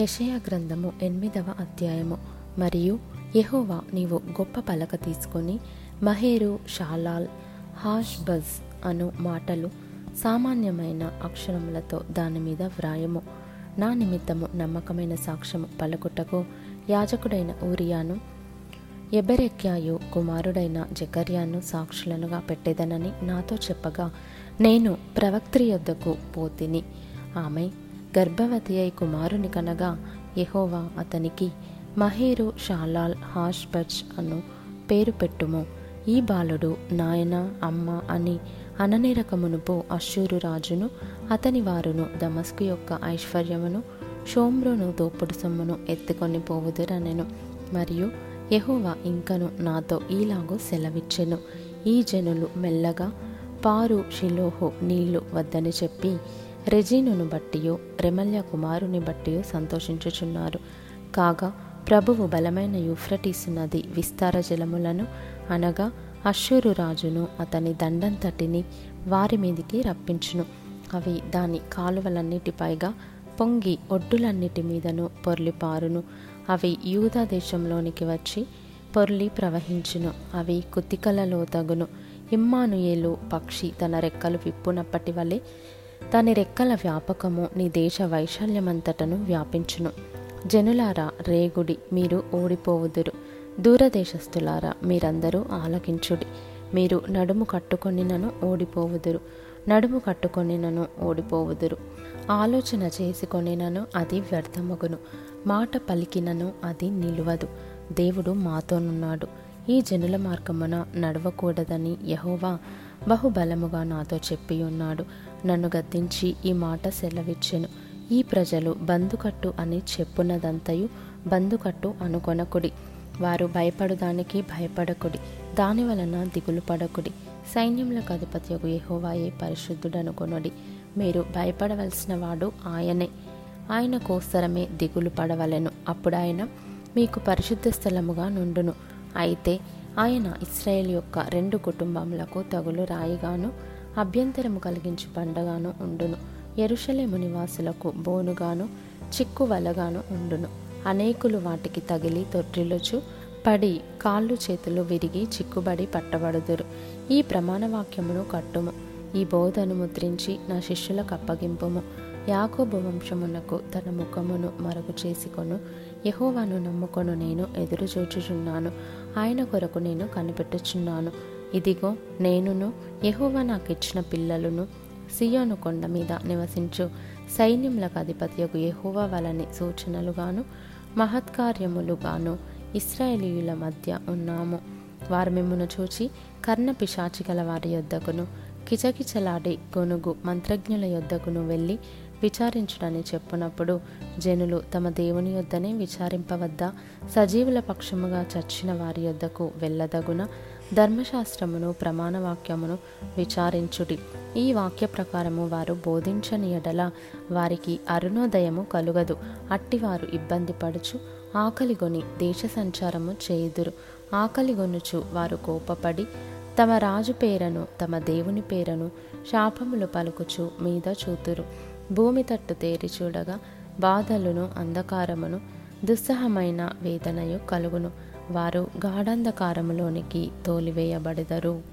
యెషయా గ్రంథము ఎనిమిదవ అధ్యాయము. మరియు యహోవా నీవు గొప్ప పలక తీసుకొని మహేరు షాలాల్ హాష్ బజ్ అను మాటలు సామాన్యమైన అక్షరములతో దాని మీద వ్రాయము. నా నిమిత్తము నమ్మకమైన సాక్ష్యము పలుకుటకు యాజకుడైన ఊరియాను ఎబెరెక్యాయు కుమారుడైన జకర్యాను సాక్షులనుగా పెట్టేదనని నాతో చెప్పగా నేను ప్రవక్త్రి యొద్దకు పోతిని. ఆమె గర్భవతి అయి కుమారుని కనగా యహోవా అతనికి మహేరు షాలాల్ హాష్బర్జ్ అను పేరు పెట్టుము. ఈ బాలుడు నాయన అమ్మ అని అననేరకమునుపు అశ్షూరు రాజును అతని వారును దమస్కు యొక్క ఐశ్వర్యమును షోమ్రోను దోపుడు సొమ్మును ఎత్తుకొని పోవుదురనెను. మరియు యహోవా ఇంకను నాతో ఈలాగూ సెలవిచ్చెను. ఈ జనులు మెల్లగా పారు షిలోహు నీళ్ళు వద్దని చెప్పి రెజీనును బట్టియో రెమల్య కుమారుని బట్టియో సంతోషించుచున్నారు. కాగా ప్రభువు బలమైన యూఫ్రటీసు నది విస్తార జలములను అనగా అశ్షూరు రాజును అతని దండంతటిని వారి మీదికి రప్పించును. అవి దాని కాలువలన్నిటిపైగా పొంగి ఒడ్డులన్నిటి మీదను పొర్లి పారును అవి యూదా దేశంలోనికి వచ్చి పొర్లి ప్రవహించును. అవి కుతికలలో తగును. ఇమ్మానుయేలు పక్షి తన రెక్కలు విప్పునప్పటి వలె దాని రెక్కల వ్యాపకము నీ దేశ వైశాల్యమంతటను వ్యాపించును. జనులారా రేగుడి మీరు ఓడిపోవుదురు. దూరదేశస్థులారా మీరందరూ ఆలకించుడి. మీరు నడుము కట్టుకొనినను ఓడిపోవుదురు. నడుము కట్టుకొనినను ఓడిపోవుదురు. ఆలోచన చేసుకొనినను అది వ్యర్థమగును. మాట పలికినను అది నిలువదు. దేవుడు మాతోనున్నాడు. ఈ జనుల మార్గమున నడవకూడదని యహోవా బహుబలముగా నాతో చెప్పి ఉన్నాడు నన్ను గద్దించి ఈ మాట సెలవిచ్చెను. ఈ ప్రజలు బందుకట్టు అని చెప్పున్నదంతయు బందుకట్టు అనుకొనకుడి. వారు భయపడుదానికి భయపడకుడి. దాని వలన దిగులు పడకుడి. సైన్యములకు అధిపత్యకు పరిశుద్ధుడను పరిశుద్ధుడనుకొనుడి. మీరు భయపడవలసిన వాడు ఆయనే. ఆయన కోసరమే దిగులు పడవలెను. అప్పుడు ఆయన మీకు పరిశుద్ధ స్థలముగా నుండును. అయితే ఆయన ఇస్రాయేల్ యొక్క రెండు కుటుంబములకు తగులు రాయిగాను అభ్యంతరము కలిగించి పండగాను ఉండును. ఎరుషలేము నివాసులకు బోనుగాను చిక్కువలగాను ఉండును. అనేకులు వాటికి తగిలి తొట్టిలుచు పడి కాళ్ళు చేతులు విరిగి చిక్కుబడి పట్టబడుదురు. ఈ ప్రమాణ వాక్యమును కట్టుము. ఈ బోధను ముద్రించి నా శిష్యులకు అప్పగింపుము. యాకోబు వంశమునకు తన ముఖమును మరుగు చేసుకొను. యహోవాను నమ్ముకొను నేను ఎదురు చూచుచున్నాను ఆయన కొరకు నేను కనిపెట్టుచున్నాను. ఇదిగో నేనును యహోవా నాకు ఇచ్చిన పిల్లలను సియోను కొండ మీద నివసించు. సైన్యములకు అధిపత్యకు యహోవా వలని సూచనలుగాను మహత్కార్యములుగాను ఇస్రాయేలీయుల మధ్య ఉన్నాము. వారు మిమ్మును చూచి కర్ణ పిశాచి గల వారి యొద్దకును కిచకిచలాడే గొనుగు మంత్రజ్ఞుల యొద్దకును వెళ్ళి విచారించుడని చెప్పునప్పుడు జనులు తమ దేవుని యొద్దనే విచారింపవద్దా? సజీవుల పక్షముగా చచ్చిన వారి యొద్దకు వెళ్ళదగున? ధర్మశాస్త్రమును ప్రమాణ వాక్యమును విచారించుడి. ఈ వాక్య ప్రకారము వారు బోధించని ఎడల వారికి అరుణోదయము కలుగదు. అట్టివారు ఇబ్బంది పడుచు ఆకలిగొని దేశ సంచారము చేయుదురు. ఆకలిగొనుచు వారు కోపపడి తమ రాజు పేరను తమ దేవుని పేరను శాపములు పలుకుచు మీద చూతురు. భూమి తట్టు తేరి చూడగా బాధలను అంధకారమును దుస్సహమైన వేదనయు కలుగును. వారు గాఢంధకారములోనికి తోలివేయబడెదరు.